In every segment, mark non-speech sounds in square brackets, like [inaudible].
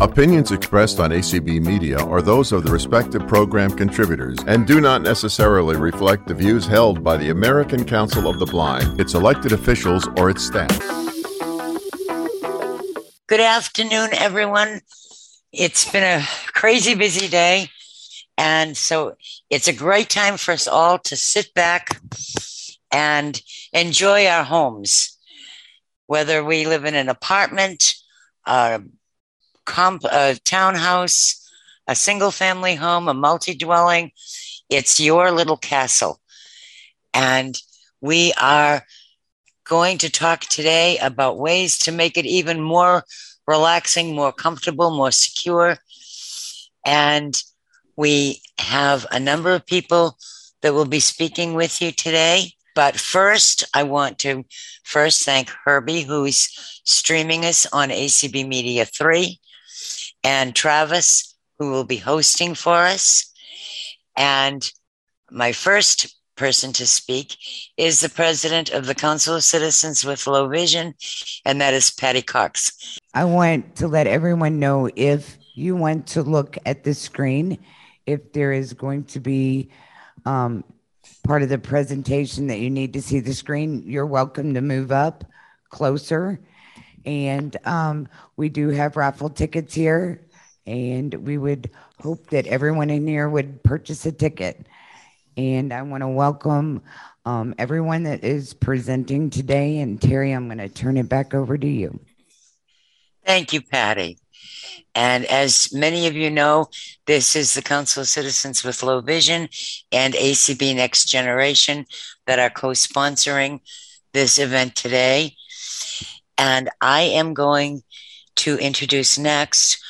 Opinions expressed on ACB Media are those of the respective program contributors and do not necessarily reflect the views held by the American Council of the Blind, its elected officials, or its staff. Good afternoon, everyone. It's been a crazy busy day. And so it's a great time for us all to sit back and enjoy our homes, whether we live in an apartment, a, comp, a townhouse, a single family home, a multi dwelling. It's your little castle. And we are going to talk today about ways to make it even more relaxing, more comfortable, more secure. And we have a number of people that will be speaking with you today. But first, I want to first thank Herbie, who's streaming us on ACB Media 3, and Travis, who will be hosting for us. And my first person to speak is the president of the Council of Citizens with Low Vision, and that is Patty Cox. I want to let everyone know if you want to look at the screen, if there is going to be um, part of the presentation that you need to see the screen, you're welcome to move up closer. And um, we do have raffle tickets here, and we would hope that everyone in here would purchase a ticket. And I want to welcome um, everyone that is presenting today. And Terry, I'm going to turn it back over to you. Thank you, Patty. And as many of you know, this is the Council of Citizens with Low Vision and ACB Next Generation that are co sponsoring this event today. And I am going to introduce next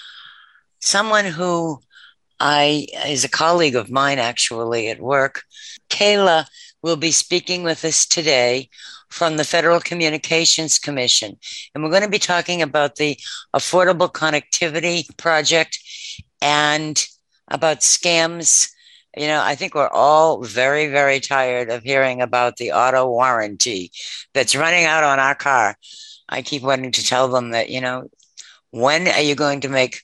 someone who I is a colleague of mine actually at work. Kayla will be speaking with us today from the Federal Communications Commission. And we're going to be talking about the Affordable Connectivity Project and about scams. You know, I think we're all very, very tired of hearing about the auto warranty that's running out on our car. I keep wanting to tell them that, you know, when are you going to make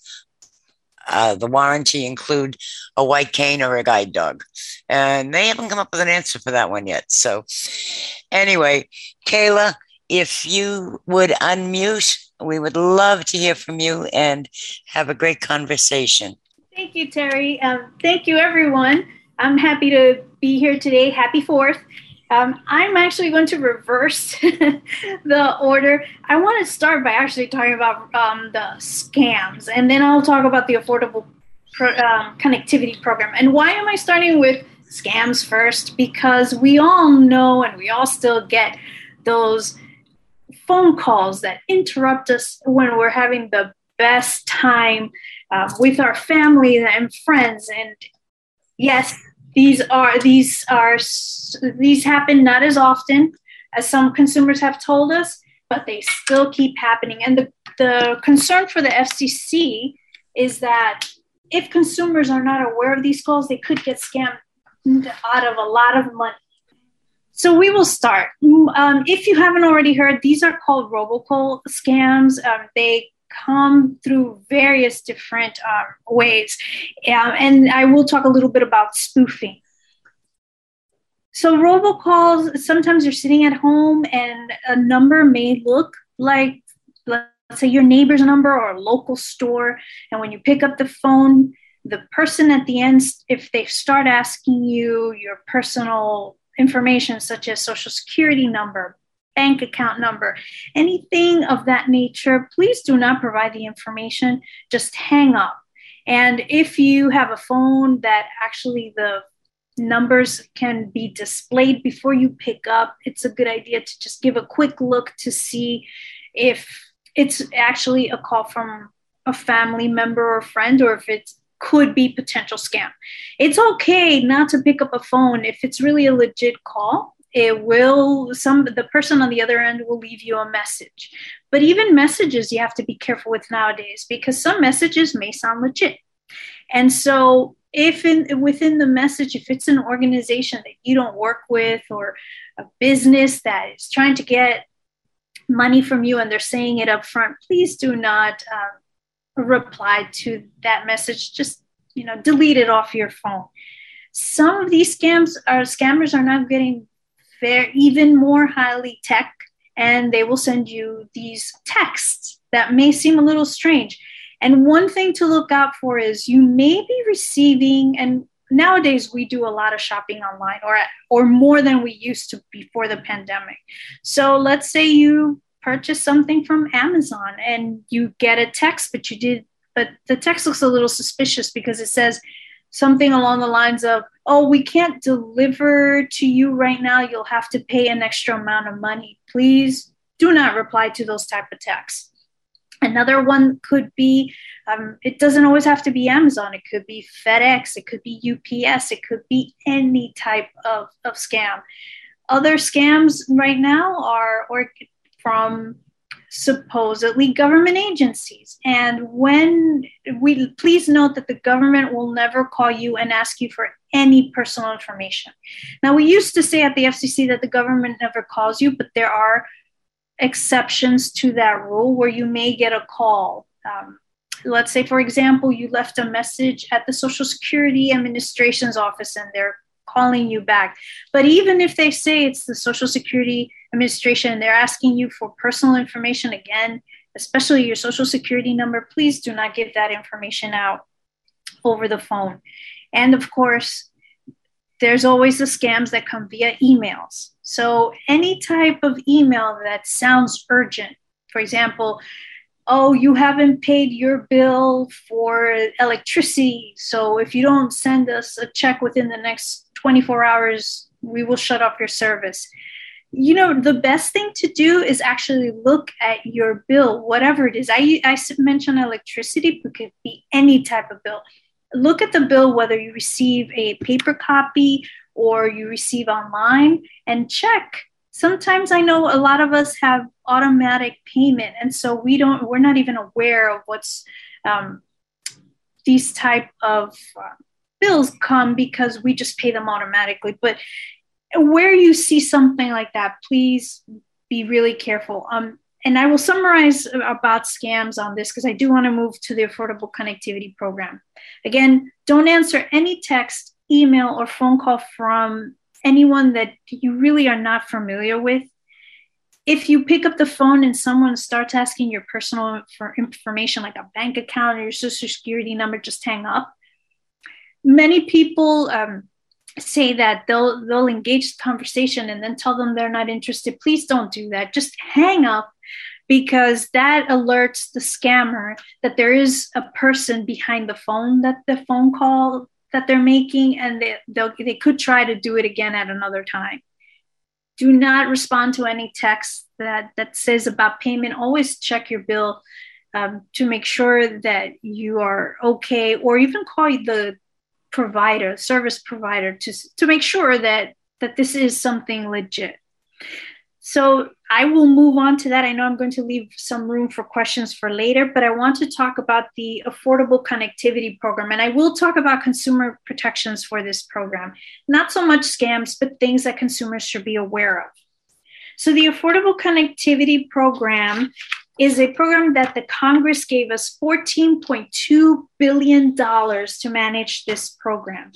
uh, the warranty include a white cane or a guide dog? And they haven't come up with an answer for that one yet. So, Anyway, Kayla, if you would unmute, we would love to hear from you and have a great conversation. Thank you, Terry. Um, thank you, everyone. I'm happy to be here today. Happy 4th. Um, I'm actually going to reverse [laughs] the order. I want to start by actually talking about um, the scams, and then I'll talk about the affordable pro- um, connectivity program. And why am I starting with scams first because we all know and we all still get those phone calls that interrupt us when we're having the best time uh, with our family and friends and yes these are these are these happen not as often as some consumers have told us but they still keep happening and the, the concern for the fcc is that if consumers are not aware of these calls they could get scammed out of a lot of money. So we will start. Um, if you haven't already heard, these are called robocall scams. Um, they come through various different um, ways. Um, and I will talk a little bit about spoofing. So robocalls, sometimes you're sitting at home and a number may look like, let's say your neighbor's number or a local store. And when you pick up the phone, the person at the end, if they start asking you your personal information, such as social security number, bank account number, anything of that nature, please do not provide the information. Just hang up. And if you have a phone that actually the numbers can be displayed before you pick up, it's a good idea to just give a quick look to see if it's actually a call from a family member or friend or if it's could be potential scam. It's okay not to pick up a phone if it's really a legit call. It will some the person on the other end will leave you a message. But even messages you have to be careful with nowadays because some messages may sound legit. And so if in within the message if it's an organization that you don't work with or a business that is trying to get money from you and they're saying it up front please do not um, reply to that message. Just you know, delete it off your phone. Some of these scams are scammers are now getting very even more highly tech, and they will send you these texts that may seem a little strange. And one thing to look out for is you may be receiving, and nowadays we do a lot of shopping online or or more than we used to before the pandemic so let's say you purchase something from amazon and you get a text but you did but the text looks a little suspicious because it says something along the lines of oh we can't deliver to you right now you'll have to pay an extra amount of money please do not reply to those type of texts Another one could be, um, it doesn't always have to be Amazon. It could be FedEx. It could be UPS. It could be any type of, of scam. Other scams right now are or from supposedly government agencies. And when we please note that the government will never call you and ask you for any personal information. Now, we used to say at the FCC that the government never calls you, but there are exceptions to that rule where you may get a call. Um, let's say, for example, you left a message at the Social Security Administration's office and they're calling you back. But even if they say it's the Social Security Administration they're asking you for personal information again, especially your Social Security number, please do not give that information out over the phone. And of course, there's always the scams that come via emails. So, any type of email that sounds urgent, for example, oh, you haven't paid your bill for electricity. So, if you don't send us a check within the next 24 hours, we will shut off your service. You know, the best thing to do is actually look at your bill, whatever it is. I, I mentioned electricity, but could be any type of bill. Look at the bill, whether you receive a paper copy or you receive online and check sometimes i know a lot of us have automatic payment and so we don't we're not even aware of what's um, these type of uh, bills come because we just pay them automatically but where you see something like that please be really careful. Um, and i will summarize about scams on this because i do want to move to the affordable connectivity program. Again don't answer any text email or phone call from anyone that you really are not familiar with, if you pick up the phone and someone starts asking your personal information, like a bank account or your social security number, just hang up. Many people um, say that they'll they'll engage the conversation and then tell them they're not interested. Please don't do that. Just hang up because that alerts the scammer that there is a person behind the phone that the phone call that they're making and they, they could try to do it again at another time do not respond to any text that that says about payment always check your bill um, to make sure that you are okay or even call the provider service provider to, to make sure that that this is something legit so I will move on to that. I know I'm going to leave some room for questions for later, but I want to talk about the Affordable Connectivity Program. And I will talk about consumer protections for this program. Not so much scams, but things that consumers should be aware of. So the Affordable Connectivity Program is a program that the Congress gave us $14.2 billion to manage this program.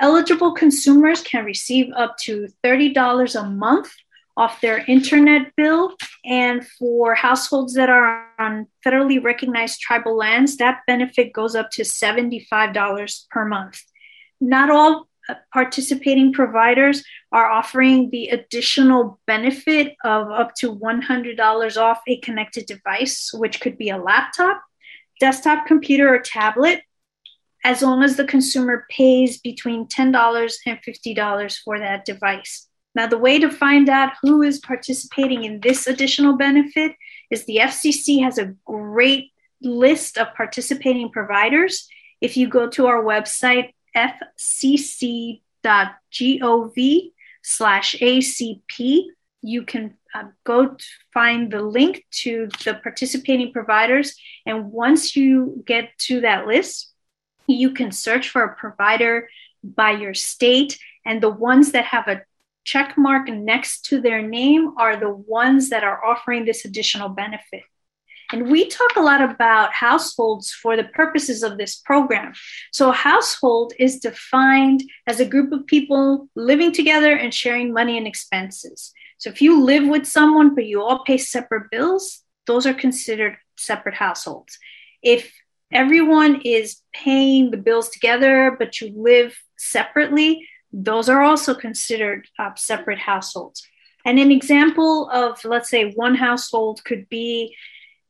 Eligible consumers can receive up to $30 a month off their internet bill. And for households that are on federally recognized tribal lands, that benefit goes up to $75 per month. Not all Uh, participating providers are offering the additional benefit of up to $100 off a connected device, which could be a laptop, desktop computer, or tablet, as long as the consumer pays between $10 and $50 for that device. Now, the way to find out who is participating in this additional benefit is the FCC has a great list of participating providers. If you go to our website, fcc.gov slash ACP, you can uh, go find the link to the participating providers. And once you get to that list, you can search for a provider by your state. And the ones that have a check mark next to their name are the ones that are offering this additional benefit. And we talk a lot about households for the purposes of this program. So, a household is defined as a group of people living together and sharing money and expenses. So, if you live with someone but you all pay separate bills, those are considered separate households. If everyone is paying the bills together but you live separately, those are also considered uh, separate households. And an example of, let's say, one household could be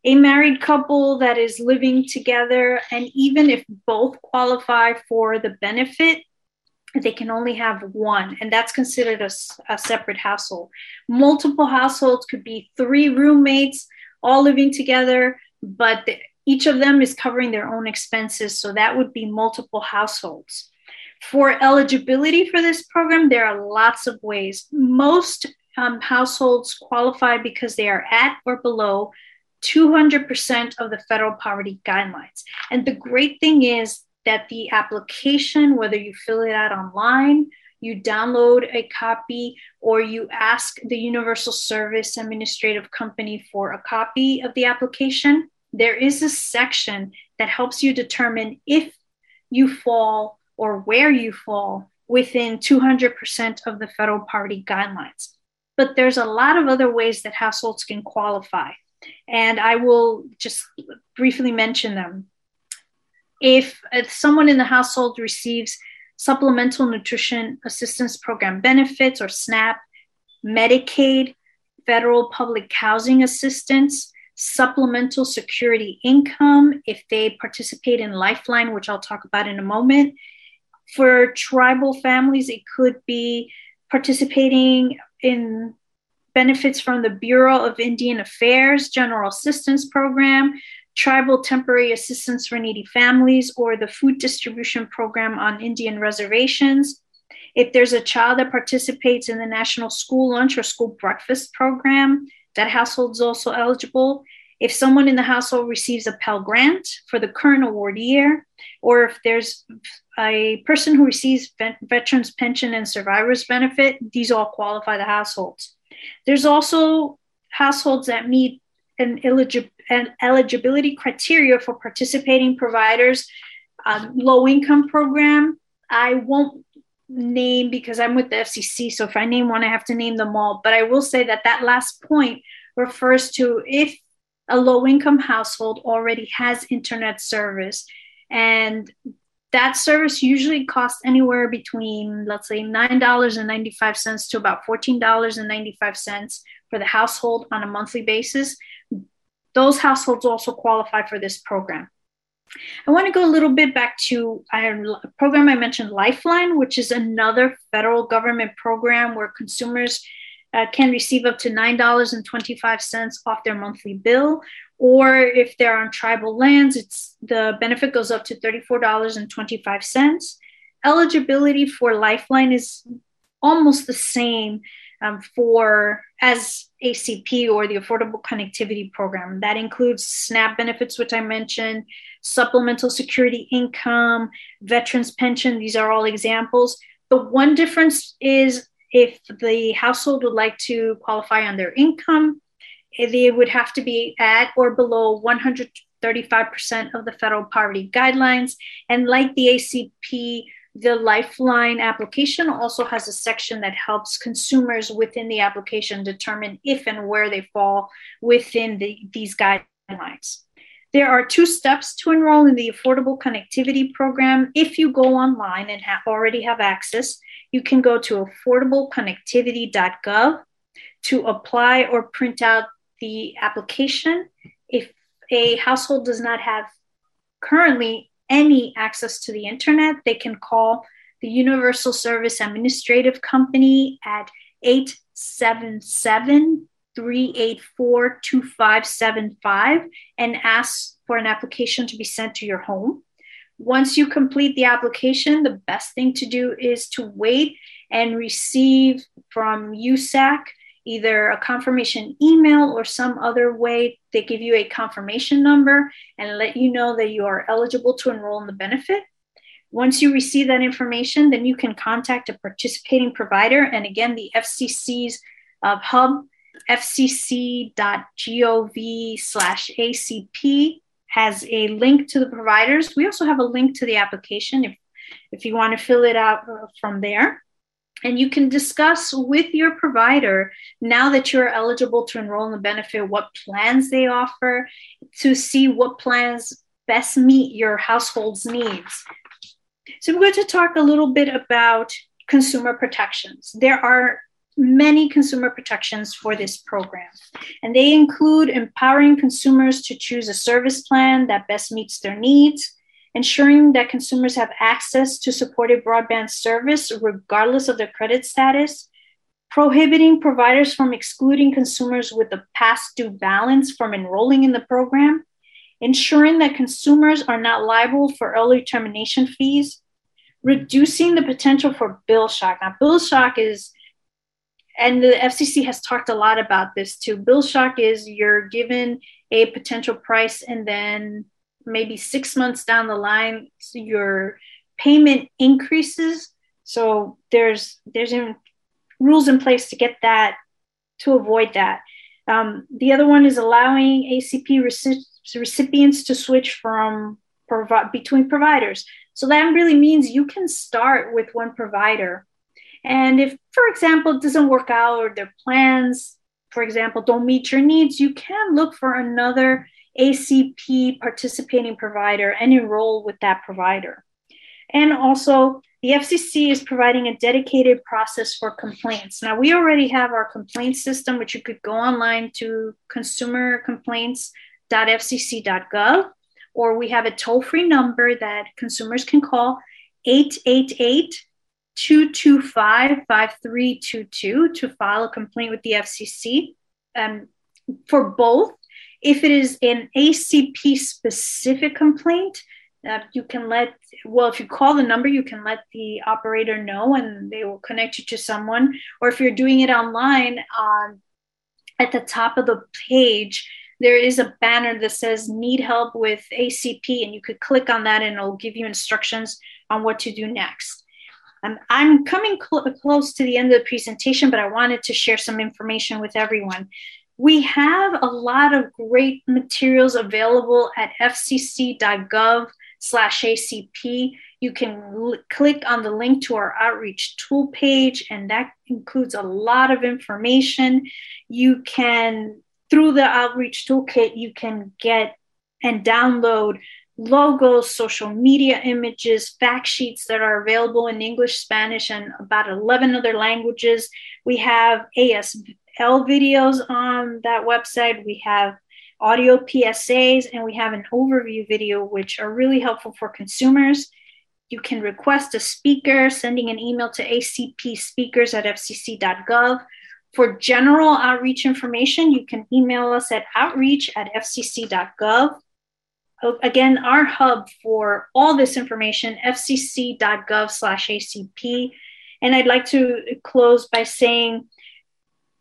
a married couple that is living together. And even if both qualify for the benefit, they can only have one, and that's considered a, a separate household. Multiple households could be three roommates all living together, but the, each of them is covering their own expenses. So that would be multiple households. For eligibility for this program, there are lots of ways. Most um, households qualify because they are at or below 200% of the federal poverty guidelines. And the great thing is that the application, whether you fill it out online, you download a copy, or you ask the Universal Service Administrative Company for a copy of the application, there is a section that helps you determine if you fall or where you fall within 200% of the federal poverty guidelines. But there's a lot of other ways that households can qualify. And I will just briefly mention them. If, if someone in the household receives Supplemental Nutrition Assistance Program benefits or SNAP, Medicaid, federal public housing assistance, supplemental security income if they participate in Lifeline, which I'll talk about in a moment. For tribal families, it could be participating in benefits from the Bureau of Indian Affairs General Assistance Program, Tribal Temporary Assistance for Needy Families, or the Food Distribution Program on Indian Reservations. If there's a child that participates in the National School Lunch or School Breakfast Program, that household is also eligible. If someone in the household receives a Pell Grant for the current award year, or if there's a person who receives Veterans Pension and Survivors Benefit, these all qualify the households. There's also households that meet an, eligi- an eligibility criteria for participating providers, um, low income program. I won't name because I'm with the FCC. So if I name one, I have to name them all. But I will say that that last point refers to if a low income household already has internet service and that service usually costs anywhere between let's say $9.95 to about $14.95 for the household on a monthly basis those households also qualify for this program I want to go a little bit back to a program I mentioned, Lifeline, which is another federal government program where consumers uh, can receive up to $9.25 off their monthly bill. Or if they're on tribal lands, it's the benefit goes up to $34.25. Eligibility for Lifeline is almost the same um, for as ACP or the Affordable Connectivity Program. That includes SNAP benefits, which I mentioned, supplemental security income, veterans pension. These are all examples. The one difference is if the household would like to qualify on their income, they would have to be at or below 135% of the federal poverty guidelines. And like the ACP, the Lifeline application also has a section that helps consumers within the application determine if and where they fall within the, these guidelines. There are two steps to enroll in the Affordable Connectivity Program. If you go online and already have access, you can go to affordableconnectivity.gov to apply or print out the application. If a household does not have currently any access to the internet, they can call the Universal Service Administrative Company at 877 384 2575 and ask for an application to be sent to your home. Once you complete the application, the best thing to do is to wait and receive from USAC either a confirmation email or some other way they give you a confirmation number and let you know that you are eligible to enroll in the benefit. Once you receive that information, then you can contact a participating provider. And again, the FCC's uh, hub fcc.gov slash ACP has a link to the providers. We also have a link to the application if, if you want to fill it out uh, from there. And you can discuss with your provider now that you're eligible to enroll in the benefit what plans they offer to see what plans best meet your household's needs. So, we're going to talk a little bit about consumer protections. There are many consumer protections for this program, and they include empowering consumers to choose a service plan that best meets their needs, ensuring that consumers have access to supported broadband service regardless of their credit status, prohibiting providers from excluding consumers with a past due balance from enrolling in the program, ensuring that consumers are not liable for early termination fees, reducing the potential for bill shock. Now, bill shock is, and the FCC has talked a lot about this too. Bill shock is you're given a potential price, and then maybe six months down the line, your payment increases. So there's there's in, rules in place to get that to avoid that. Um, the other one is allowing ACP recipients to switch from provi- between providers. So that really means you can start with one provider. And if, for example, it doesn't work out or their plans, for example, don't meet your needs, you can look for another ACP participating provider and enroll with that provider. And also, the FCC is providing a dedicated process for complaints. Now, we already have our complaint system, which you could go online to consumercomplaints.fcc.gov or we have a toll free number that consumers can call 888 225 5322 to file a complaint with the FCC. Um, for both, if it is an ACP specific complaint, uh, you can let, well, if you call the number, you can let the operator know and they will connect you to someone. Or if you're doing it online, um, at the top of the page, there is a banner that says need help with ACP, and you could click on that and it'll give you instructions on what to do next. Um, I'm coming cl- close to the end of the presentation, but I wanted to share some information with everyone. We have a lot of great materials available at fcc.gov slash ACP. You can l- click on the link to our outreach tool page, and that includes a lot of information. You can through the outreach toolkit, you can get and download logos, social media images, fact sheets that are available in English, Spanish, and about 11 other languages. We have ASL videos on that website. We have audio PSAs, and we have an overview video, which are really helpful for consumers. You can request a speaker, sending an email to acpspeakers at fcc.gov for general outreach information, you can email us at outreach at fcc.gov. Again, our hub for all this information, fcc.gov slash ACP. And I'd like to close by saying,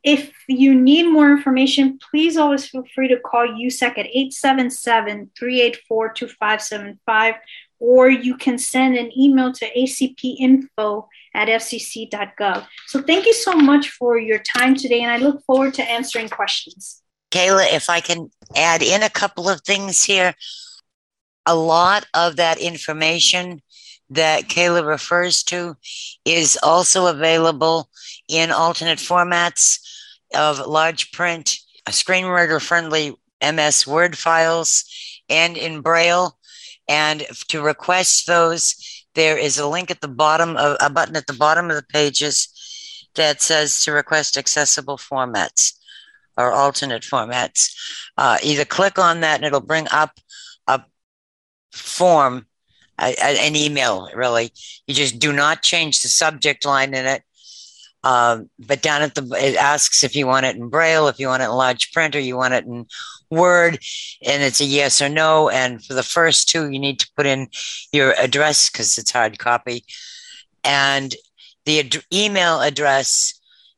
if you need more information, please always feel free to call USAC at 877 384 2575, or you can send an email to acpinfo at fcc.gov. So thank you so much for your time today, and I look forward to answering questions. Kayla, if I can add in a couple of things here, a lot of that information that Kayla refers to is also available in alternate formats of large print, screen reader friendly MS Word files, and in Braille. And to request those, there is a link at the bottom of a button at the bottom of the pages that says to request accessible formats or alternate formats. Uh, either click on that and it'll bring up a form, a, a, an email, really. You just do not change the subject line in it. Um, but down at the, it asks if you want it in Braille, if you want it in large print, or you want it in Word, and it's a yes or no. And for the first two, you need to put in your address because it's hard copy. And the ad- email address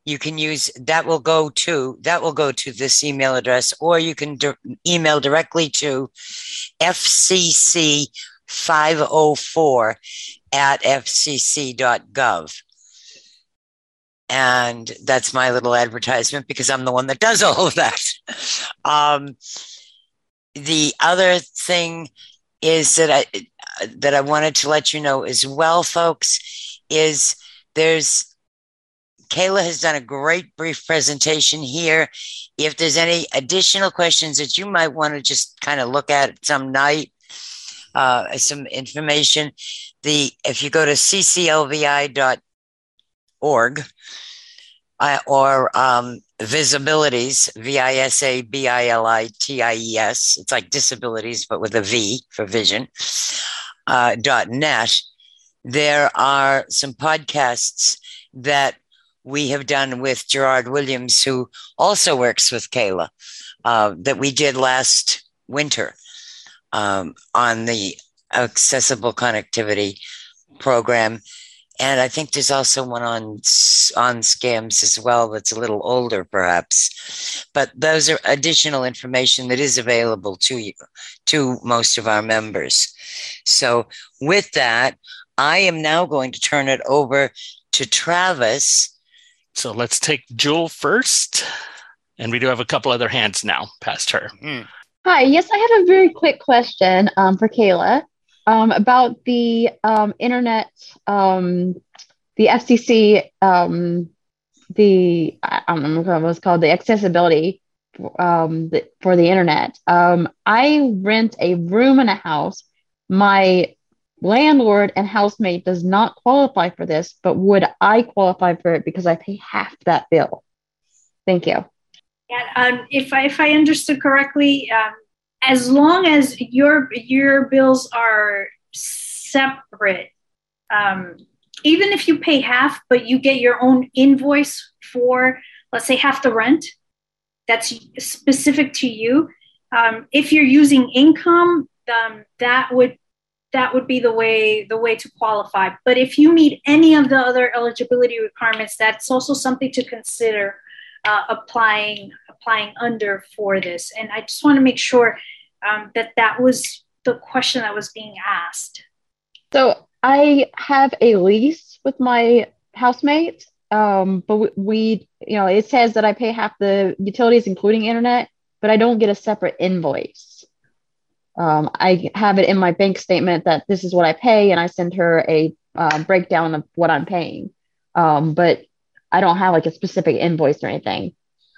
you can use that will go to that will go to this email address or you can di- email directly to fcc 504 at fcc.gov and that's my little advertisement because I'm the one that does all of that. Um, the other thing is that I that I wanted to let you know as well, folks, is there's Kayla has done a great brief presentation here. If there's any additional questions that you might want to just kind of look at some night, uh, some information, the if you go to cclvi.org uh, or um, visabilities, V I S A B I L I T I E S, it's like disabilities, but with a V for vision, uh, dot net, there are some podcasts that we have done with Gerard Williams, who also works with Kayla, uh, that we did last winter um, on the accessible connectivity program. And I think there's also one on on scams as well that's a little older, perhaps. But those are additional information that is available to you, to most of our members. So with that, I am now going to turn it over to Travis. So let's take Jewel first. And we do have a couple other hands now past her. Hmm. Hi, yes, I have a very quick question um, for Kayla um, about the um, internet, um, the FCC, um, the I don't remember what it was called, the accessibility um, the, for the internet. Um, I rent a room in a house. My landlord and housemate does not qualify for this, but would I qualify for it because I pay half that bill? Thank you. Yeah, um, if I if I understood correctly, um, as long as your your bills are separate, um, even if you pay half, but you get your own invoice for, let's say, half the rent, that's specific to you. Um, if you're using income, um, that would that would be the way the way to qualify. But if you meet any of the other eligibility requirements, that's also something to consider uh, applying applying under for this. And I just want to make sure um, that that was the question that was being asked. So I have a lease with my housemate, um, but we, you know, it says that I pay half the utilities, including internet, but I don't get a separate invoice. Um, I have it in my bank statement that this is what I pay, and I send her a uh, breakdown of what I'm paying. Um, but I don't have like a specific invoice or anything.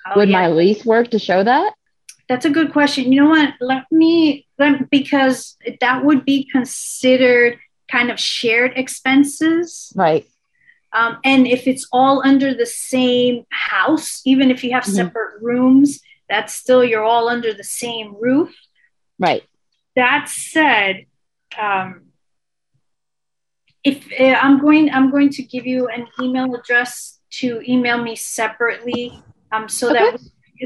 Oh, Would yeah. my lease work to show that? That's a good question. You know what? Let me let because that would be considered kind of shared expenses. Right. Um, and if it's all under the same house, even if you have Mhm. separate rooms, that's still you're all under the same roof. Right. That said, um, if uh, I'm going, I'm going to give you an email address to email me separately, um, so that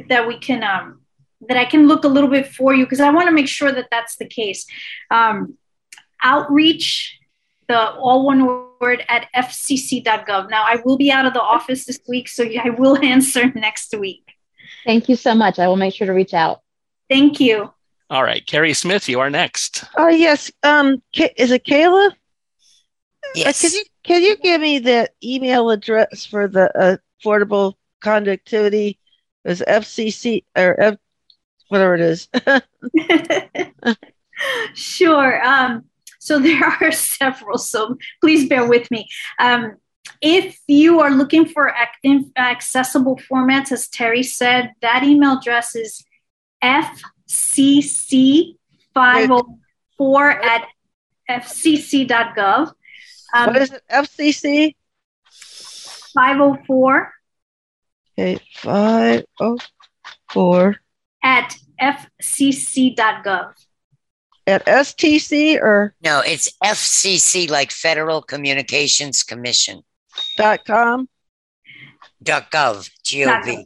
that we can um, that I can look a little bit for you because I want to make sure that that's the case. Um, outreach, the all one word at fcc.gov. Now I will be out of the office this week, so [laughs] I will answer [laughs] next week. Thank you so much. I will make sure to reach out. Thank you. All right, Carrie Smith, you are next. Oh yes. Um, is it Kayla? Uh, Yes. Can you can you give me the email address for the uh, affordable conductivity? Is FCC or F, whatever it is? [laughs] sure. Um, so [laughs] there are several, so please bear with me. Um, if you are looking for ac- accessible formats, as Terry said, that email address is fcc504 at fcc.gov. Um, what is it? FCC. 504 Okay, five oh four at fcc.gov. at STC or No, it's FCC, like Federal Communications Commission. dot com. Dot gov, G O V.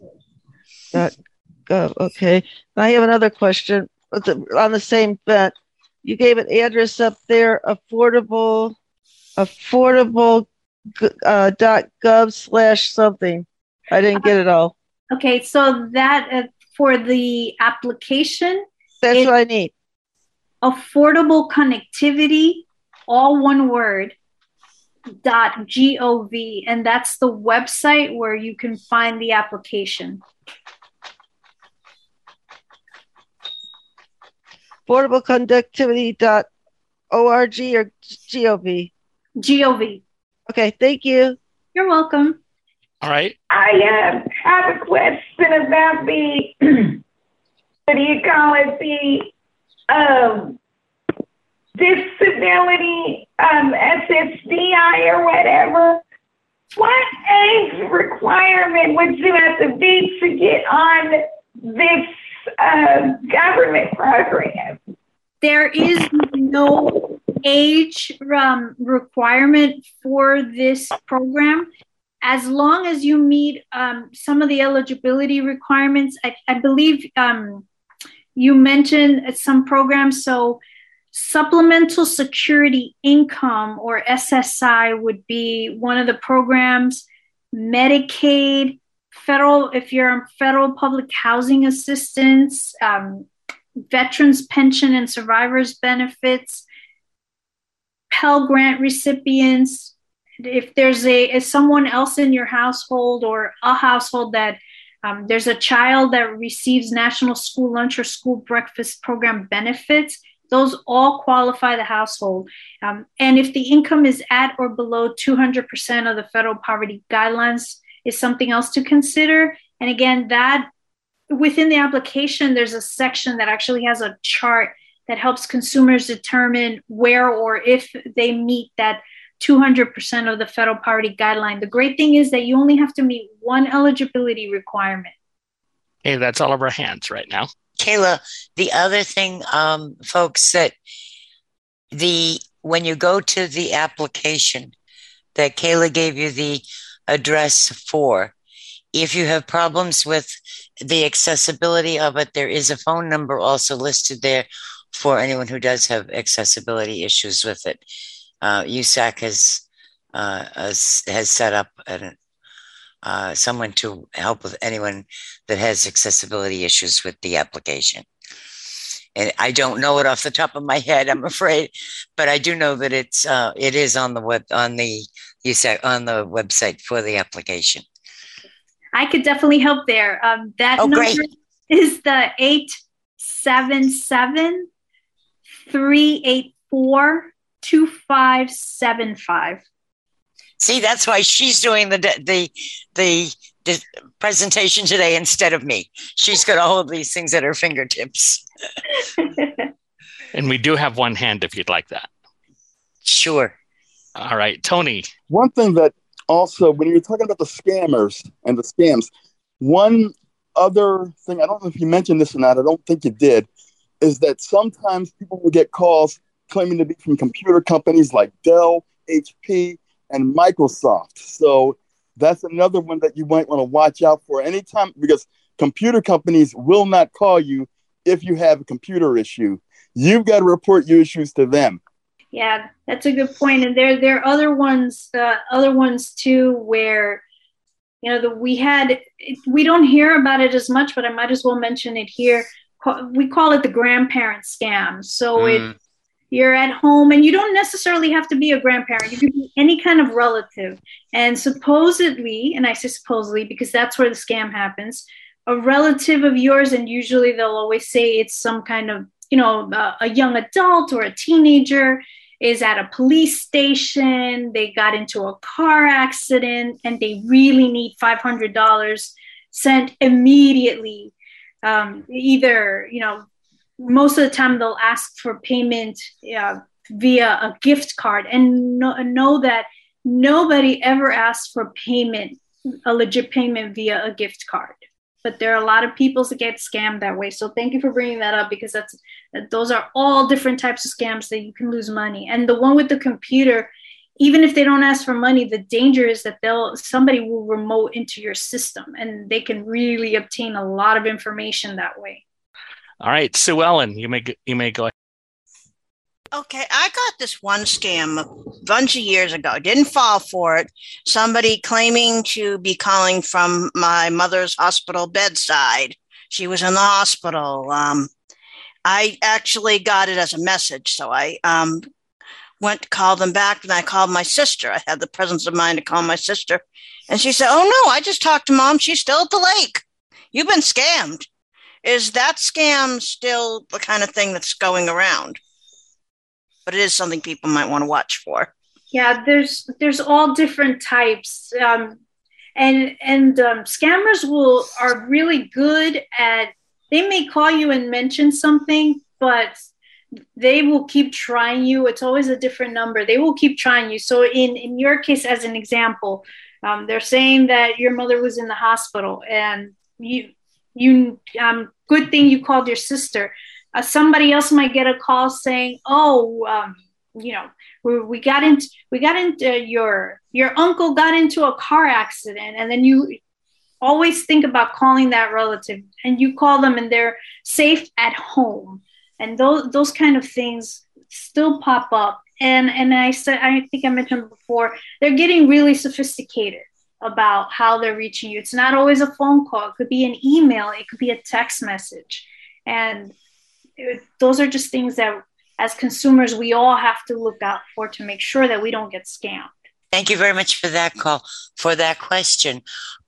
Gov. Okay. I have another question on the same bent. You gave an address up there, affordable, affordable, uh, dot gov slash something. I didn't get it all. Okay, so that uh, for the application, That's what I need. affordable connectivity, all one word, dot gov, and that's the website where you can find the application. Affordableconnectivity.org or gov. Gov. Okay, thank you. You're welcome. All right. I uh, have a question about the, [clears throat] what do you call it, the um, disability um, SSDI or whatever. What age requirement would you have to be to get on this uh, government program? There is no age um, requirement for this program. As long as you meet um, some of the eligibility requirements, I, I believe um, you mentioned some programs. So, supplemental security income or SSI would be one of the programs. Medicaid, federal, if you're on federal public housing assistance, um, veterans pension and survivors benefits, Pell Grant recipients. If there's a if someone else in your household or a household that um, there's a child that receives National School Lunch or School Breakfast Program benefits, those all qualify the household. Um, and if the income is at or below 200% of the federal poverty guidelines, is something else to consider. And again, that within the application, there's a section that actually has a chart that helps consumers determine where or if they meet that 200% of the federal poverty guideline. The great thing is that you only have to meet one eligibility requirement. Hey, that's all of our hands right now. Kayla, the other thing, um, folks, that the when you go to the application that Kayla gave you the address for, if you have problems with the accessibility of it, there is a phone number also listed there for anyone who does have accessibility issues with it. Uh, USAC has, uh, has, set up an, uh, someone to help with anyone that has accessibility issues with the application. And I don't know it off the top of my head, I'm afraid, but I do know that it's uh, it is on the web on the USAC on the website for the application. I could definitely help there. Um, that Oh, number great. is the 877 384 2575. See, that's why she's doing the the the, the presentation today instead of me. She's got all of these things at her fingertips. [laughs] And we do have one hand if you'd like that. Sure. All right, Tony. One thing that also, when you're talking about the scammers and the scams, one other thing, I don't know if you mentioned this or not, I don't think you did, is that sometimes people will get calls claiming to be from computer companies like Dell, HP, and Microsoft. So that's another one that you might want to watch out for anytime because computer companies will not call you if you have a computer issue. You've got to report your issues to them. Yeah, that's a good point. And there there are other ones, uh, other ones too, where you know the, we had we don't hear about it as much, but I might as well mention it here. We call it the grandparent scam. So it Mm. You're at home and you don't necessarily have to be a grandparent. You can be any kind of relative. And supposedly and i say supposedly because that's where the scam happens a relative of yours and usually they'll always say it's some kind of you know a, a young adult or a teenager is at a police station they got into a car accident and they really need $500 sent immediately um, either you know most of the time they'll ask for payment uh, via a gift card and know, know that nobody ever asks for payment a legit payment via a gift card. But there are a lot of people that get scammed that way. So thank you for bringing that up because that's those are all different types of scams that you can lose money. And the one with the computer even if they don't ask for money the danger is that they'll somebody will remote into your system and they can really obtain a lot of information that way All right, Sue Ellen, you may you may go ahead. Okay, I got this one scam a bunch of years ago. Didn't fall for it. Somebody claiming to be calling from my mother's hospital bedside. She was in the hospital. Um, I actually got it as a message, so I um, went to call them back and I called my sister. I had the presence of mind to call my sister. And she said, Oh no, I just talked to mom. She's still at the lake. You've been scammed. Is that scam still the kind of thing that's going around? But it is something people might want to watch for. Yeah, there's there's all different types. Um, and and um, scammers will are really good at they may call you and mention something, but they will keep trying you. It's always a different number. They will keep trying you. So in in your case, as an example, um, they're saying that your mother was in the hospital, and you you um, good thing you called your sister. Uh, somebody else might get a call saying, "Oh, um, you know, we, we got into we got into your your uncle got into a car accident," and then you always think about calling that relative, and you call them, and they're safe at home. And those those kind of things still pop up. And and i said i think i mentioned before they're getting really sophisticated about how they're reaching you. It's not always a phone call. It could be an email. It could be a text message. And it, those are just things that as consumers we all have to look out for to make sure that we don't get scammed. Thank you very much for that call, for that question.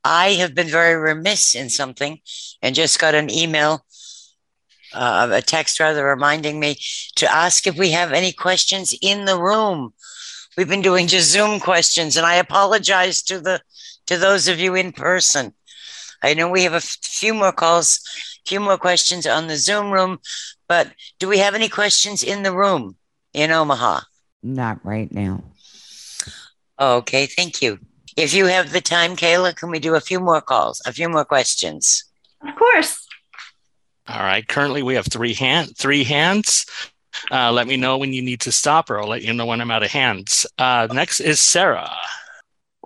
I have been very remiss in something and just got an email uh, a text rather reminding me to ask if we have any questions in the room. We've been doing just Zoom questions, and I apologize to the to those of you in person. I know we have a f- few more calls, a few more questions on the Zoom room, but do we have any questions in the room in Omaha? Not right now. Okay, thank you. If you have the time, Kayla, can we do a few more calls, a few more questions? Of course. All right. Currently, we have three hand three hands. Uh, let me know when you need to stop, or I'll let you know when I'm out of hands. Uh, next is Sarah.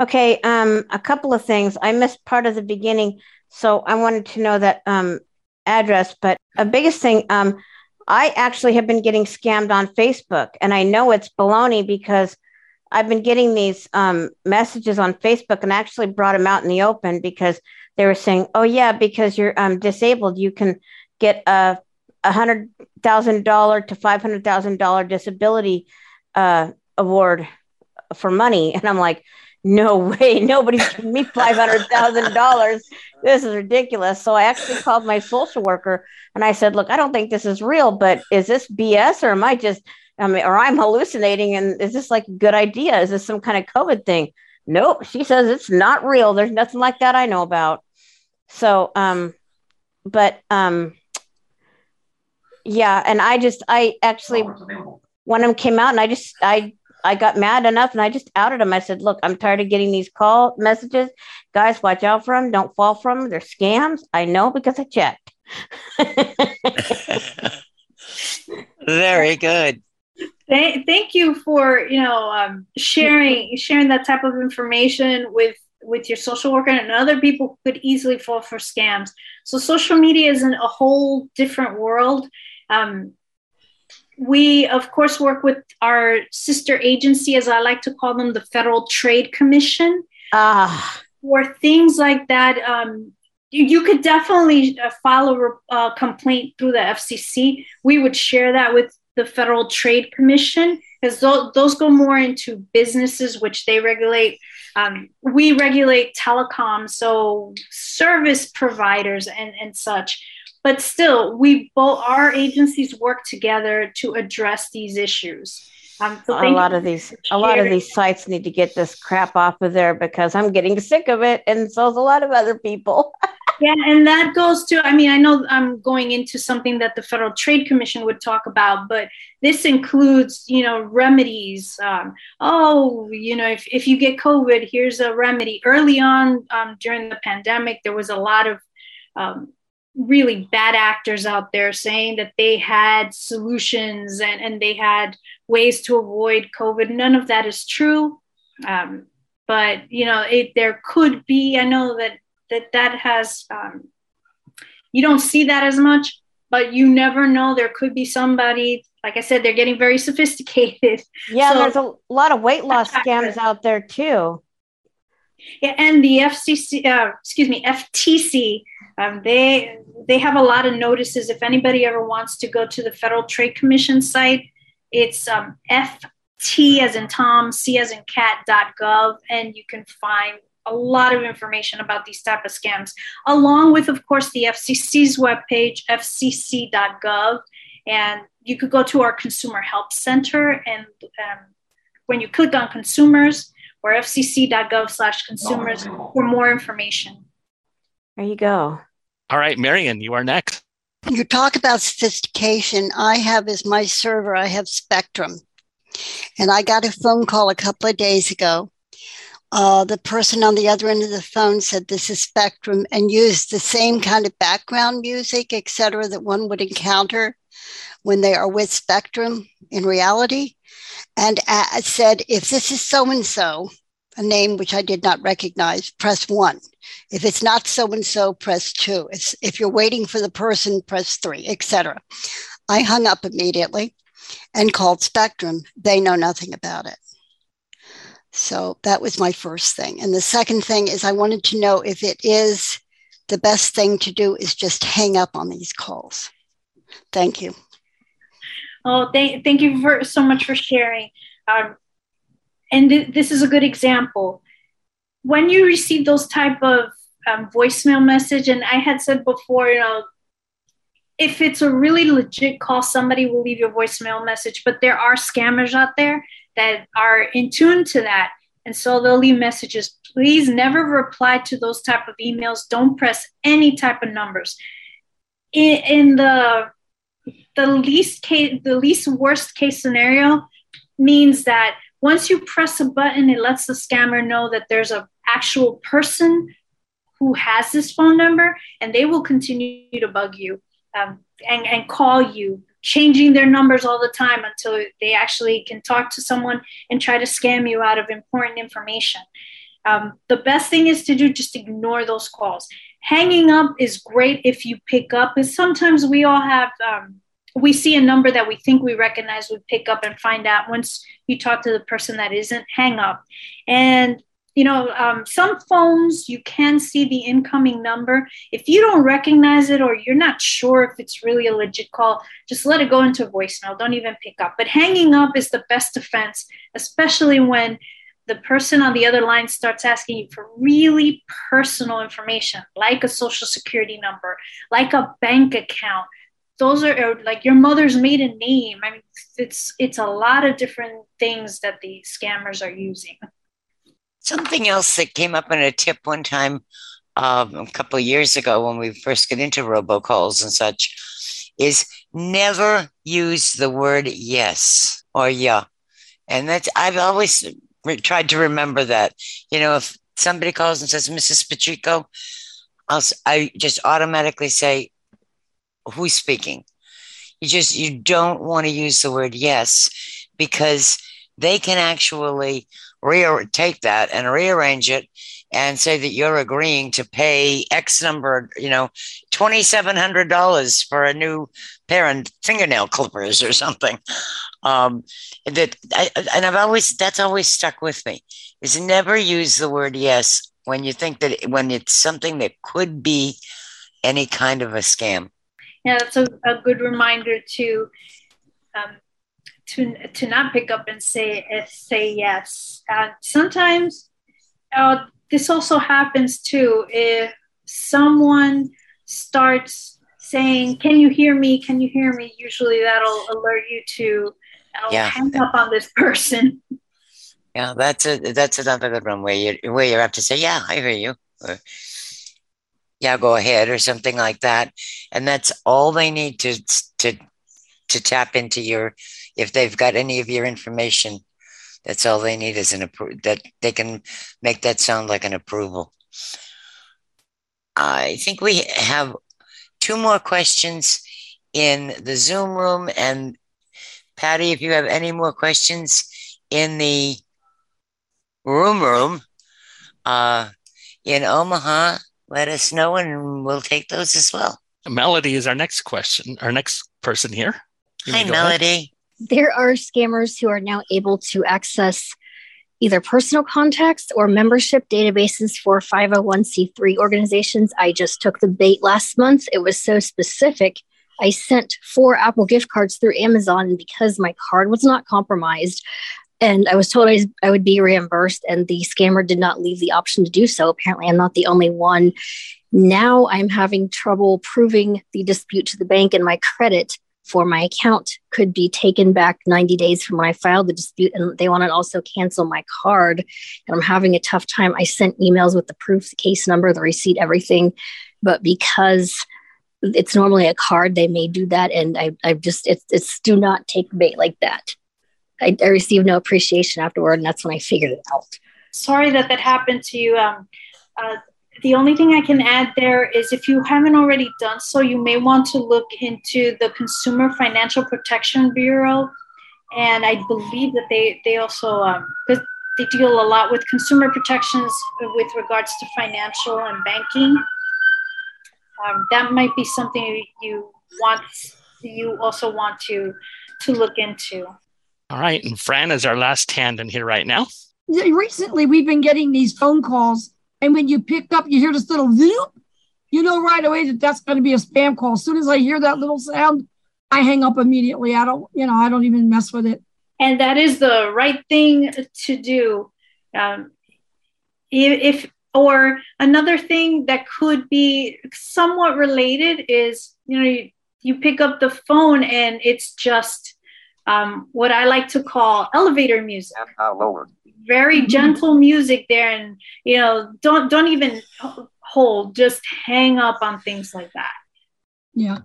Okay. Um, a couple of things. I missed part of the beginning, so I wanted to know that um, address. But a biggest thing, um, I actually have been getting scammed on Facebook, and I know it's baloney because I've been getting these um, messages on Facebook, and I actually brought them out in the open because they were saying, "Oh yeah, because you're um, disabled, you can." get a a hundred thousand dollar to five hundred thousand dollar disability uh, award for money, [laughs] and I'm like, no way, [laughs] nobody's giving me five hundred thousand dollars. This is ridiculous. So I actually called my social worker and I said, look, I don't think this is real, but is this BS or am I just, I mean, or I'm hallucinating? And is this like a good idea? Is this some kind of COVID thing? Nope. She says it's not real. There's nothing like that I know about. So, um, but um, yeah and i just i actually one of them came out and i just i i got mad enough and i just outed him i said look i'm tired of getting these call messages. Guys watch out for them don't fall for them they're scams. I know because i checked. [laughs] Very good. Thank, thank you for you know um, sharing sharing that type of information with with your social worker and other people could easily fall for scams. So social media is in a whole different world um, we, of course, work with our sister agency, as I like to call them, the Federal Trade Commission. Ah. For things like that, um, you, you, could definitely uh, file a uh, complaint through the FCC. We would share that with the Federal Trade Commission because those, those go more into businesses, which they regulate. Um, we regulate telecom, so service providers and, and such but still we both our agencies work together to address these issues. Um, so a lot of these a lot of these sites need to get this crap off of there because i'm getting sick of it and so is a lot of other people. [laughs] Yeah and that goes to i mean i know i'm going into something that the federal trade commission would talk about but this includes you know remedies um, oh you know if, if you get covid here's a remedy. Early on um, during the pandemic there was a lot of um, really bad actors out there saying that they had solutions and, and they had ways to avoid COVID. None of that is true. Um, but you know, it, there could be. I know that that that has. Um, you don't see that as much, but you never know. There could be somebody. Like I said, they're getting very [laughs] sophisticated. Yeah, so, there's a lot of weight loss scams out there too. Yeah, and the FCC, uh, excuse me, FTC um, they they have a lot of notices. If anybody ever wants to go to the Federal Trade Commission site, it's um, T as in Tom, C as in cat.gov, and you can find a lot of information about these type of scams, along with, of course, the FCC's webpage, fcc.gov, and you could go to our Consumer Help Center, and um, when you click on consumers or fcc.gov slash consumers for more information. There you go. All right, Marion, you are next. You talk about sophistication. I have as my server, I have Spectrum. And I got a phone call a couple of days ago. Uh, the person on the other end of the phone said this is Spectrum and used the same kind of background music, et cetera, that one would encounter when they are with Spectrum in reality. And uh, said, if this is so and so, a name which I did not recognize, press one. If it's not so and so, press two. It's, if you're waiting for the person, press three, etc. I hung up immediately and called Spectrum. They know nothing about it. So that was my first thing. And the second thing is I wanted to know if it is the best thing to do is just hang up on these calls. Thank you. Oh, thank, thank you for, so much for sharing. Um, and th- this is a good example. When you receive those type of um, voicemail message, and I had said before, you know, if it's a really legit call, somebody will leave your voicemail message. But there are scammers out there that are in tune to that, and so they'll leave messages. Please never reply to those type of emails. Don't press any type of numbers. In, in the the least case, the least worst case scenario means that once you press a button, it lets the scammer know that there's an actual person who has this phone number, and they will continue to bug you um, and, and call you, changing their numbers all the time until they actually can talk to someone and try to scam you out of important information. Um, the best thing is to do just ignore those calls. Hanging up is great if you pick up, because sometimes we all have um, we see a number that we think we recognize, we pick up and find out once you talk to the person that isn't, hang up. And you know, um, some phones you can see the incoming number. If you don't recognize it or you're not sure if it's really a legit call, just let it go into voicemail. Don't even pick up. But hanging up is the best defense, especially when the person on the other line starts asking you for really personal information, like a social security number, like a bank account, those are like your mother's maiden name. I mean, it's it's a lot of different things that the scammers are using. Something else that came up in a tip one time um, a couple of years ago when we first get into robocalls and such is never use the word yes or yeah. And that's, I've always re- tried to remember that. You know, if somebody calls and says, Mrs. Pacheco, I'll, I just automatically say, who's speaking. You just you don't want to use the word yes because they can actually re- take that and rearrange it and say that you're agreeing to pay X number, you know, twenty seven hundred dollars for a new pair of fingernail clippers or something. Um, that I, and I've always that's always stuck with me is never use the word yes when you think that when it's something that could be any kind of a scam yeah, that's a, a good reminder to um, to to not pick up and say eh, say yes. Uh, sometimes uh, this also happens too if someone starts saying, "Can you hear me? Can you hear me?" Usually that'll alert you to uh, yeah. hang up on this person. [laughs] Yeah, that's a that's another good one where you where you have to say, "Yeah, I hear you." Or, yeah, go ahead or something like that. And that's all they need to to to tap into your if they've got any of your information. That's all they need is an approval that they can make that sound like an approval. I think we have two more questions in the Zoom room. And Patty, if you have any more questions in the room room, uh, in Omaha, let us know and we'll take those as well. Melody is our next question, our next person here. Hi, Melody. Ahead. There are scammers who are now able to access either personal contacts or membership databases for 501c3 organizations. I just took the bait last month. It was so specific. I sent four Apple gift cards through Amazon because my card was not compromised. And I was told I, I would be reimbursed, and the scammer did not leave the option to do so. Apparently, I'm not the only one. Now I'm having trouble proving the dispute to the bank, and my credit for my account could be taken back 90 days from when I filed the dispute, and they want to also cancel my card. And I'm having a tough time. I sent emails with the proof, the case number, the receipt, everything, but because it's normally a card, they may do that, and I, I just it's it's do not take bait like that. I, I received no appreciation afterward, and that's when I figured it out. Sorry that that happened to you. Um, uh, the only thing I can add there is if you haven't already done so, you may want to look into the Consumer Financial Protection Bureau. And I believe that they, they also, um, they deal a lot with consumer protections with regards to financial and banking. Um, that might be something you want, you also want to, to look into. All right. And Fran is our last hand in here right now. Recently, we've been getting these phone calls and when you pick up, you hear this little zoop, you know right away that that's going to be a spam call. As soon as I hear that little sound, I hang up immediately. I don't, you know, I don't even mess with it. And that is the right thing to do. Um, if, or another thing that could be somewhat related is, you know, you, you pick up the phone and it's just um, what I like to call elevator music. Lower very mm-hmm. [laughs] gentle music there and you know don't don't even hold just hang up on things like that yeah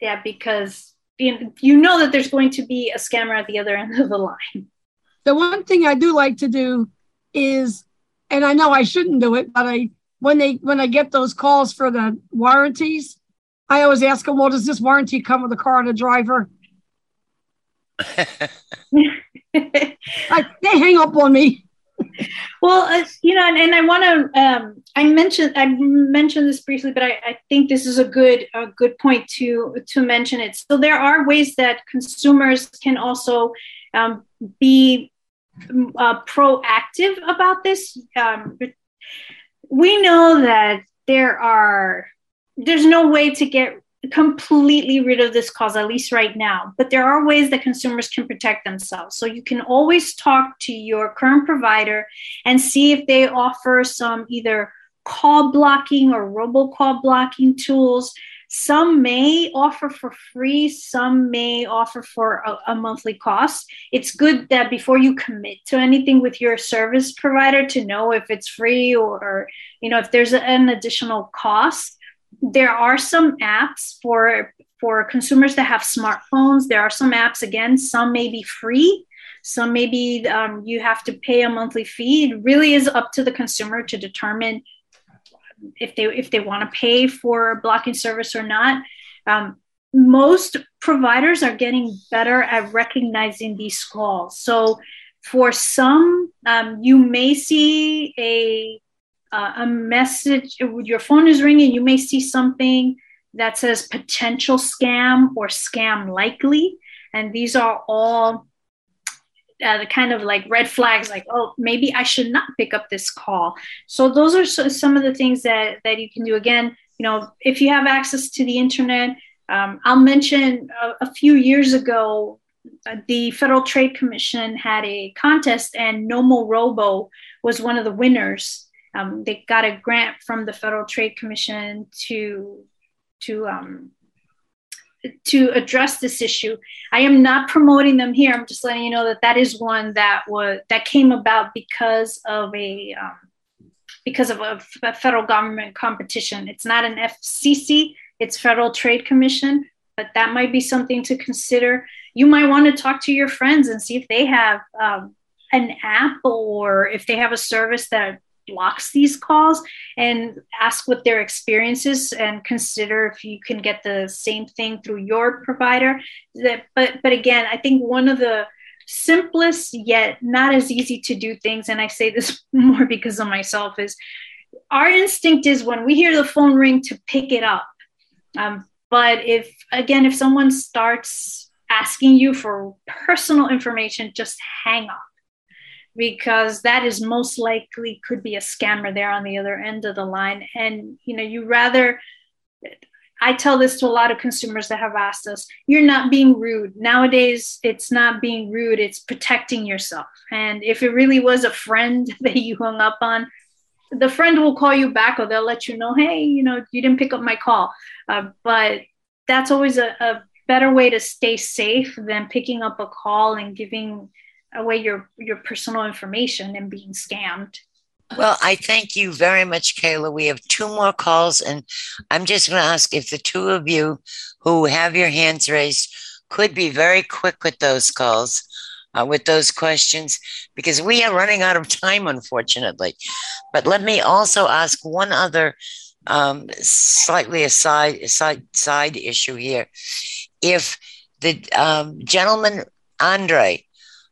yeah because you, you know that there's going to be a scammer at the other end of the line the one thing i do like to do is and i know i shouldn't do it but i when they when i get those calls for the warranties i always ask them well does this warranty come with the car and the driver They hang up on me. well, uh, you know, and, and I want to. Um, I mentioned I mentioned this briefly, but I, I, think this is a good a good point to to mention it. So there are ways that consumers can also um, be uh, proactive about this. Um, we know that there are there's no way to get completely rid of this cause, at least right now. But there are ways that consumers can protect themselves. So you can always talk to your current provider and see if they offer some either call blocking or robocall blocking tools. Some may offer for free, some may offer for a, a, monthly cost. It's good that before you commit to anything with your service provider to know if it's free or, or you know if there's an additional cost there are some apps for for consumers that have smartphones. There are some apps again. Some may be free. Some maybe um, you have to pay a monthly fee. It really is up to the consumer to determine if they if they want to pay for blocking service or not. Um, most providers are getting better at recognizing these calls. So for some, um, you may see a uh, a message, your phone is ringing, you may see something that says potential scam or scam likely. And these are all uh, the kind of like red flags, like, oh, maybe I should not pick up this call. So those are so, some of the things that, that you can do. Again, you know, if you have access to the internet, um, I'll mention a, a few years ago, uh, the Federal Trade Commission had a contest, and Nomorobo was one of the winners um, they got a grant from the Federal Trade Commission to to um, to address this issue. I am not promoting them here. I'm just letting you know that that is one that was that came about because of a um, because of a, a federal government competition. It's not an FCC. It's Federal Trade Commission, but that might be something to consider. You might want to talk to your friends and see if they have um, an app or if they have a service that blocks these calls and ask what their experience is and consider if you can get the same thing through your provider. That but but again i think one of the simplest yet not as easy to do things and i say this [laughs] more because of myself is our instinct is when we hear the phone ring to pick it up. Um, but if again if someone starts asking you for personal information just hang up because that is most likely could be a scammer there on the other end of the line and you know you rather I tell this to a lot of consumers that have asked us, you're not being rude. Nowadays, it's not being rude, it's protecting yourself. And if it really was a friend [laughs] that you hung up on, the friend will call you back or they'll let you know, hey, you know, you didn't pick up my call. Uh, but that's always a, a better way to stay safe than picking up a call and giving away your, your personal information and being scammed. Well, I thank you very much, Kayla. We have two more calls, and I'm just going to ask if the two of you who have your hands raised could be very quick with those calls, uh, with those questions, because we are running out of time, unfortunately. But let me also ask one other um, slightly aside, side, side issue here. If the um, gentleman, Andre,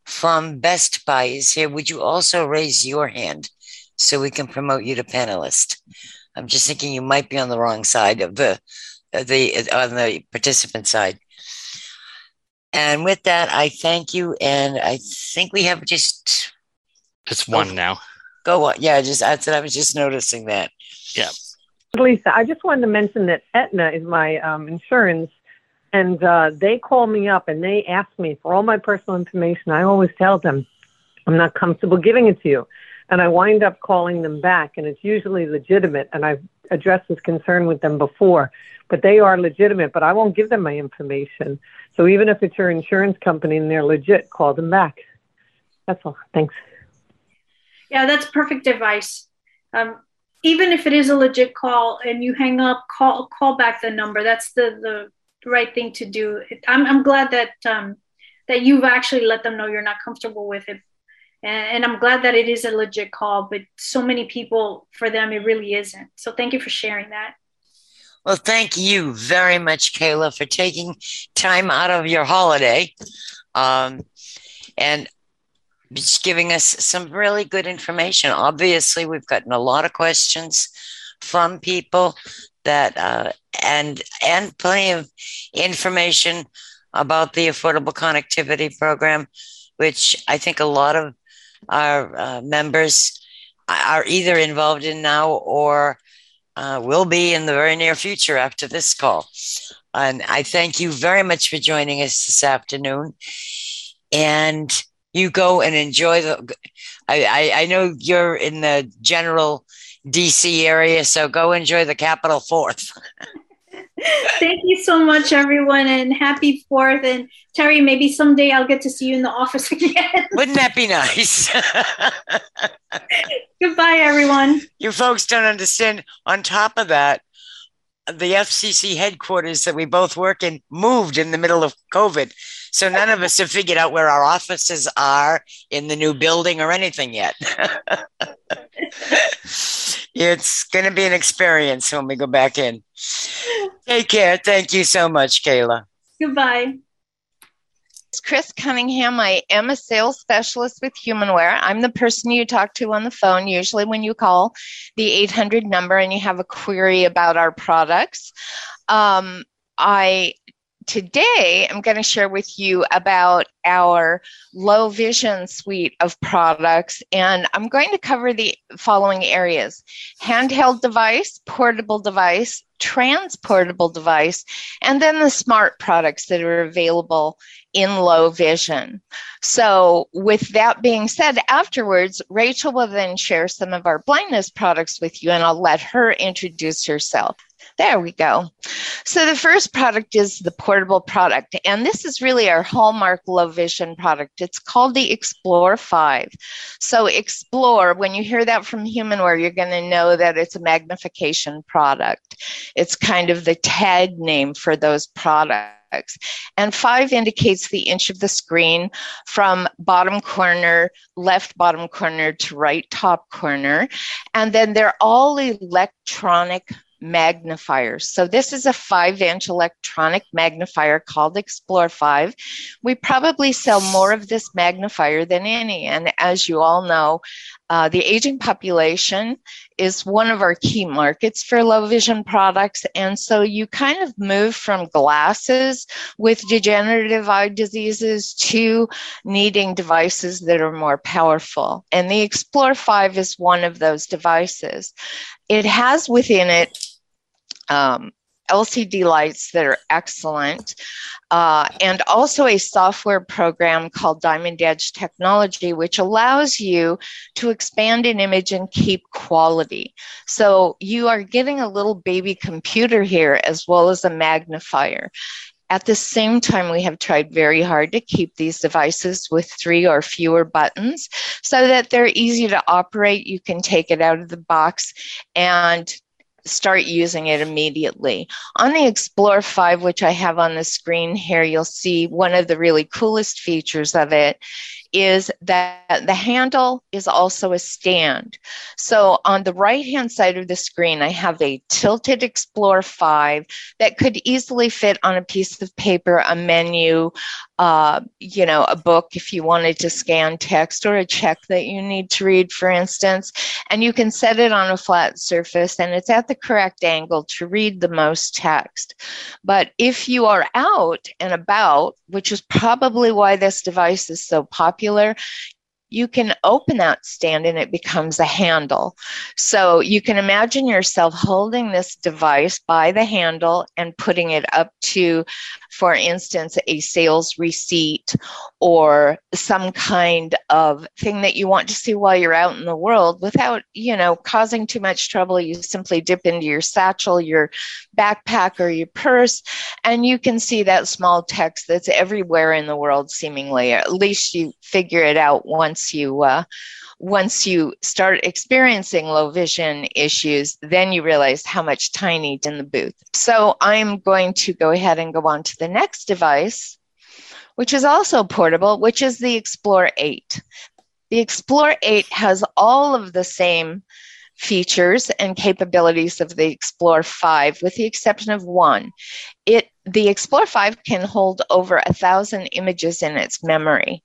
from Best Buy is here, would you also raise your hand? so we can promote you to panelist. I'm just thinking you might be on the wrong side of the the on the participant side. And with that, I thank you, and I think we have just it's one now. Go on, yeah. Just I said I was just noticing that. Yeah. Lisa, I just wanted to mention that Aetna is my um, insurance, and uh, they call me up and they ask me for all my personal information. I always tell them I'm not comfortable giving it to you and I wind up calling them back, and it's usually legitimate. And I've addressed this concern with them before, but they are legitimate. But I won't give them my information. So even if it's your insurance company and they're legit, call them back. That's all. Thanks. Yeah, that's perfect advice. Um, even if it is a legit call and you hang up, call call back the number. That's the the right thing to do. I'm I'm glad that um, that you've actually let them know you're not comfortable with it and, and I'm glad that it is a legit call, but so many people, for them, it really isn't. So thank you for sharing that. Well, thank you very much, Kayla, for taking time out of your holiday um, and just giving us some really good information. Obviously, we've gotten a lot of questions from people that uh, and and plenty of information about the affordable connectivity program, which I think a lot of our uh, members are either involved in now or uh, will be in the very near future after this call. And I thank you very much for joining us this afternoon. And you go and enjoy the. I, I, I know you're in the general DC area, so go enjoy the Capitol Fourth. [laughs] Thank you so much, everyone, and happy Fourth. And Terry, maybe someday I'll get to see you in the office [laughs] again. Wouldn't that be nice? [laughs] Goodbye, everyone. You folks don't understand. On top of that, the FCC headquarters that we both work in moved in the middle of COVID. So none of us have figured out where our offices are in the new building or anything yet. It's going to be an experience when we go back in. Take care. Thank you so much, Kayla. Goodbye. It's Chris Cunningham. I am a sales specialist with Humanware. I'm the person you talk to on the phone, usually when you call the 800 number and you have a query about our products. Um, I today I'm going to share with you about our low vision suite of products, and I'm going to cover the following areas handheld device, portable device, transportable device, and then the smart products that are available in low vision. So, with that being said, afterwards, Rachel will then share some of our blindness products with you, and I'll let her introduce herself. There we go. So the first product is the portable product, and this is really our hallmark low vision product. It's called the Explore 5. So Explore, when you hear that from Humanware, you're going to know that it's a magnification product. It's kind of the tag name for those products. And five indicates the inch of the screen from bottom corner, left bottom corner to right top corner. And then they're all electronic magnifiers. So this is a five inch electronic magnifier called Explore 5. We probably sell more of this magnifier than any. And as you all know, uh, the aging population is one of our key markets for low vision products. And so you kind of move from glasses with degenerative eye diseases to needing devices that are more powerful. And the Explore 5 is one of those devices. It has within it um, LCD lights that are excellent, uh, and also a software program called Diamond Edge Technology, which allows you to expand an image and keep quality. So you are getting a little baby computer here as well as a magnifier. At the same time, we have tried very hard to keep these devices with three or fewer buttons so that they're easy to operate. You can take it out of the box and start using it immediately. On the Explore 5, which I have on the screen here, you'll see one of the really coolest features of it is that the handle is also a stand. So on the right hand side of the screen, I have a tilted Explore 5 that could easily fit on a piece of paper, a menu, uh, you know, a book if you wanted to scan text or a check that you need to read, for instance. And you can set it on a flat surface and it's at the correct angle to read the most text. But if you are out and about, which is probably why this device is so popular, popular you can open that stand and it becomes a handle. So you can imagine yourself holding this device by the handle and putting it up to, for instance, a sales receipt or some kind of thing that you want to see while you're out in the world without, you know, causing too much trouble. You simply dip into your satchel, your backpack, or your purse, and you can see that small text that's everywhere in the world, seemingly. At least you figure it out once you. Uh, once you start experiencing low vision issues, then you realize how much tiny in the booth. So I'm going to go ahead and go on to the next device, which is also portable, which is the Explore 8. The Explore 8 has all of the same features and capabilities of the Explore 5, with the exception of one. It the Explore 5 can hold over a thousand images in its memory.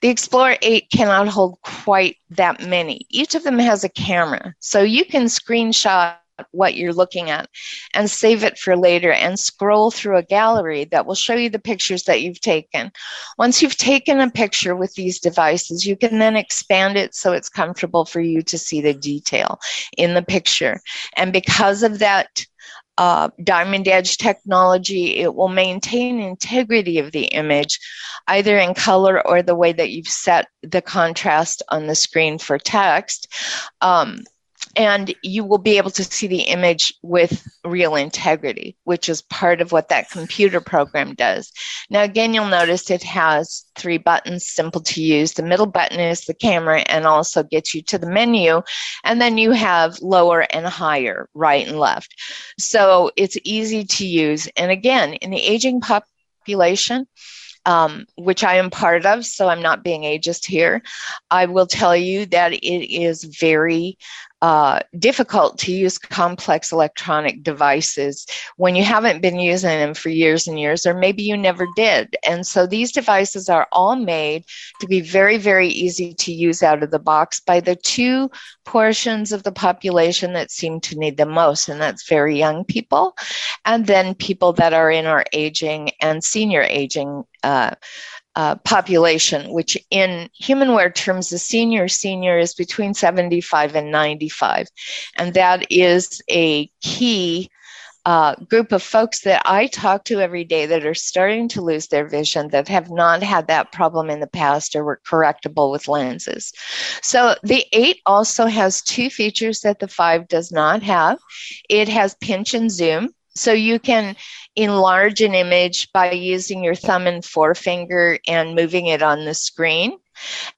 The Explore 8 cannot hold quite that many. Each of them has a camera, so you can screenshot what you're looking at and save it for later and scroll through a gallery that will show you the pictures that you've taken. Once you've taken a picture with these devices, you can then expand it so it's comfortable for you to see the detail in the picture. And because of that, uh, Diamond Edge technology, it will maintain integrity of the image, either in color or the way that you've set the contrast on the screen for text. Um, and you will be able to see the image with real integrity, which is part of what that computer program does. Now, again, you'll notice it has three buttons, simple to use. The middle button is the camera and also gets you to the menu. And then you have lower and higher, right and left. So it's easy to use. And again, in the aging population, um, which I am part of, so I'm not being ageist here. I will tell you that it is very uh, difficult to use complex electronic devices when you haven't been using them for years and years, or maybe you never did. And so these devices are all made to be very, very easy to use out of the box by the two portions of the population that seem to need them most, and that's very young people, and then people that are in our aging and senior aging. Uh, uh, population, which in Humanware terms, the senior senior is between 75 and 95. And that is a key uh, group of folks that I talk to every day that are starting to lose their vision that have not had that problem in the past or were correctable with lenses. So the 8 also has two features that the 5 does not have it has pinch and zoom. So you can enlarge an image by using your thumb and forefinger and moving it on the screen.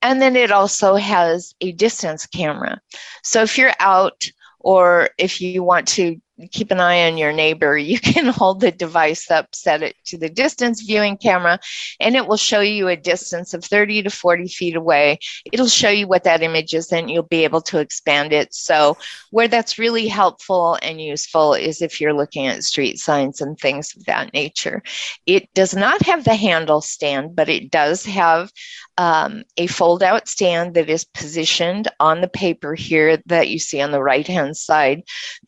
And then it also has a distance camera. So if you're out or if you want to keep an eye on your neighbor, [laughs] you can hold the device up, set it to the distance viewing camera, and it will show you a distance of 30 to 40 feet away. It'll show you what that image is, and you'll be able to expand it. So, where that's really helpful and useful is if you're looking at street signs and things of that nature. It does not have the handle stand, but it does have um, a fold out stand that is positioned on the paper here that you see on the right hand side.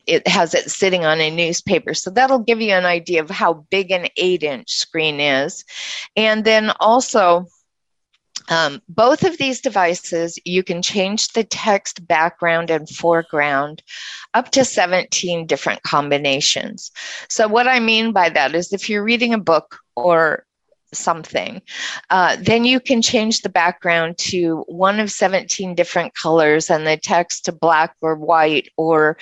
It has it sitting on a newspaper. So that'll give you an idea of how big an eight inch screen is. And then also, Um, both of these devices, you can change the text background and foreground up to 17 different combinations. So, what I mean by that is if you're reading a book or something, uh, then you can change the background to one of 17 different colors and the text to black or white or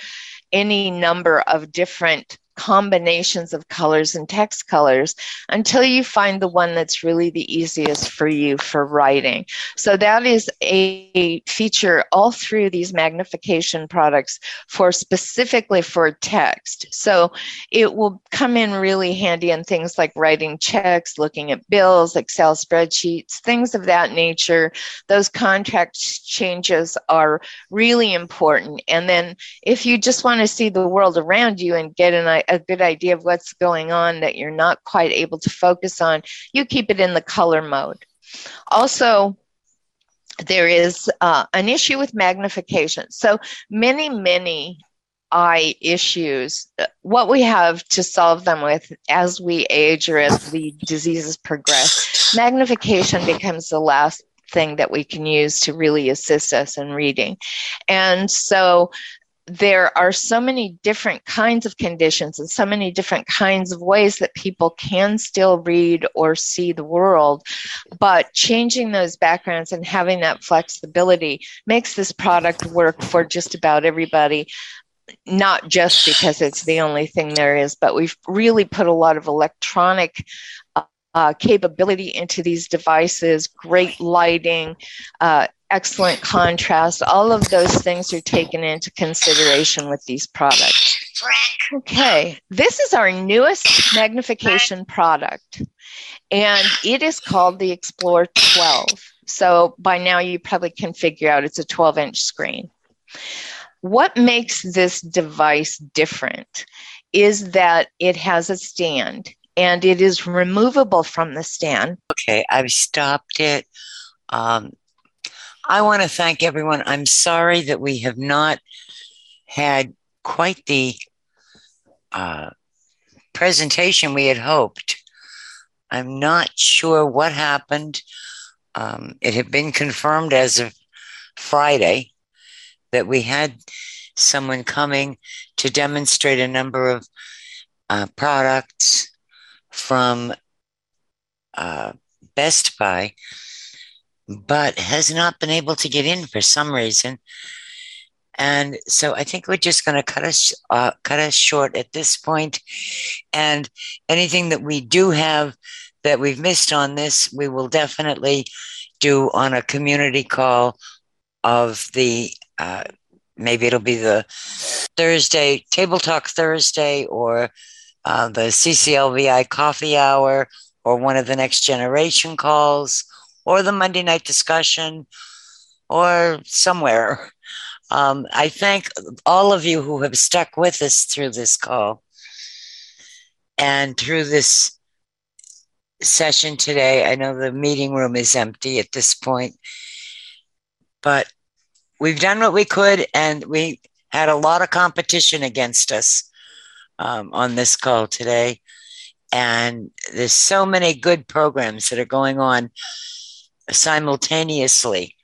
any number of different combinations of colors and text colors until you find the one that's really the easiest for you for writing. So that is a feature all through these magnification products for specifically for text. So it will come in really handy in things like writing checks, looking at bills, Excel spreadsheets, things of that nature. Those contract changes are really important. And then if you just want to see the world around you and get an a good idea of what's going on that you're not quite able to focus on, you keep it in the color mode. Also, there is uh, an issue with magnification. So many, many eye issues, what we have to solve them with as we age or as the diseases progress, magnification becomes the last thing that we can use to really assist us in reading. And so there are so many different kinds of conditions and so many different kinds of ways that people can still read or see the world. But changing those backgrounds and having that flexibility makes this product work for just about everybody. Not just because it's the only thing there is, but we've really put a lot of electronic uh, capability into these devices, great lighting, uh, excellent contrast. All of those things are taken into consideration with these products. Okay, this is our newest magnification product, and it is called the Explore 12. So by now you probably can figure out it's a 12 inch screen. What makes this device different is that it has a stand and it is removable from the stand. Okay, I've stopped it. Um, I want to thank everyone. I'm sorry that we have not had quite the uh, presentation we had hoped. I'm not sure what happened. Um, it had been confirmed as of Friday that we had someone coming to demonstrate a number of uh, products from uh, Best Buy but has not been able to get in for some reason. And so I think we're just going to cut us uh, cut us short at this point. And anything that we do have that we've missed on this, we will definitely do on a community call of the uh, maybe it'll be the Thursday table talk Thursday or uh, the CCLVI coffee hour or one of the next generation calls or the Monday night discussion or somewhere. [laughs] Um, I thank all of you who have stuck with us through this call and through this session today. I know the meeting room is empty at this point, but we've done what we could and we had a lot of competition against us um, on this call today. And there's so many good programs that are going on simultaneously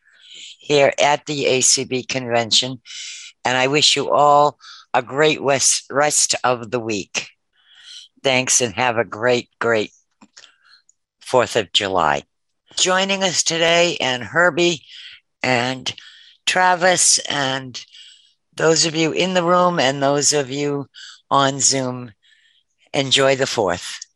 here at the ACB convention. And I wish you all a great rest of the week. Thanks and have a great, great 4th of July. Joining us today, and Herbie and Travis, and those of you in the room and those of you on Zoom, enjoy the 4th.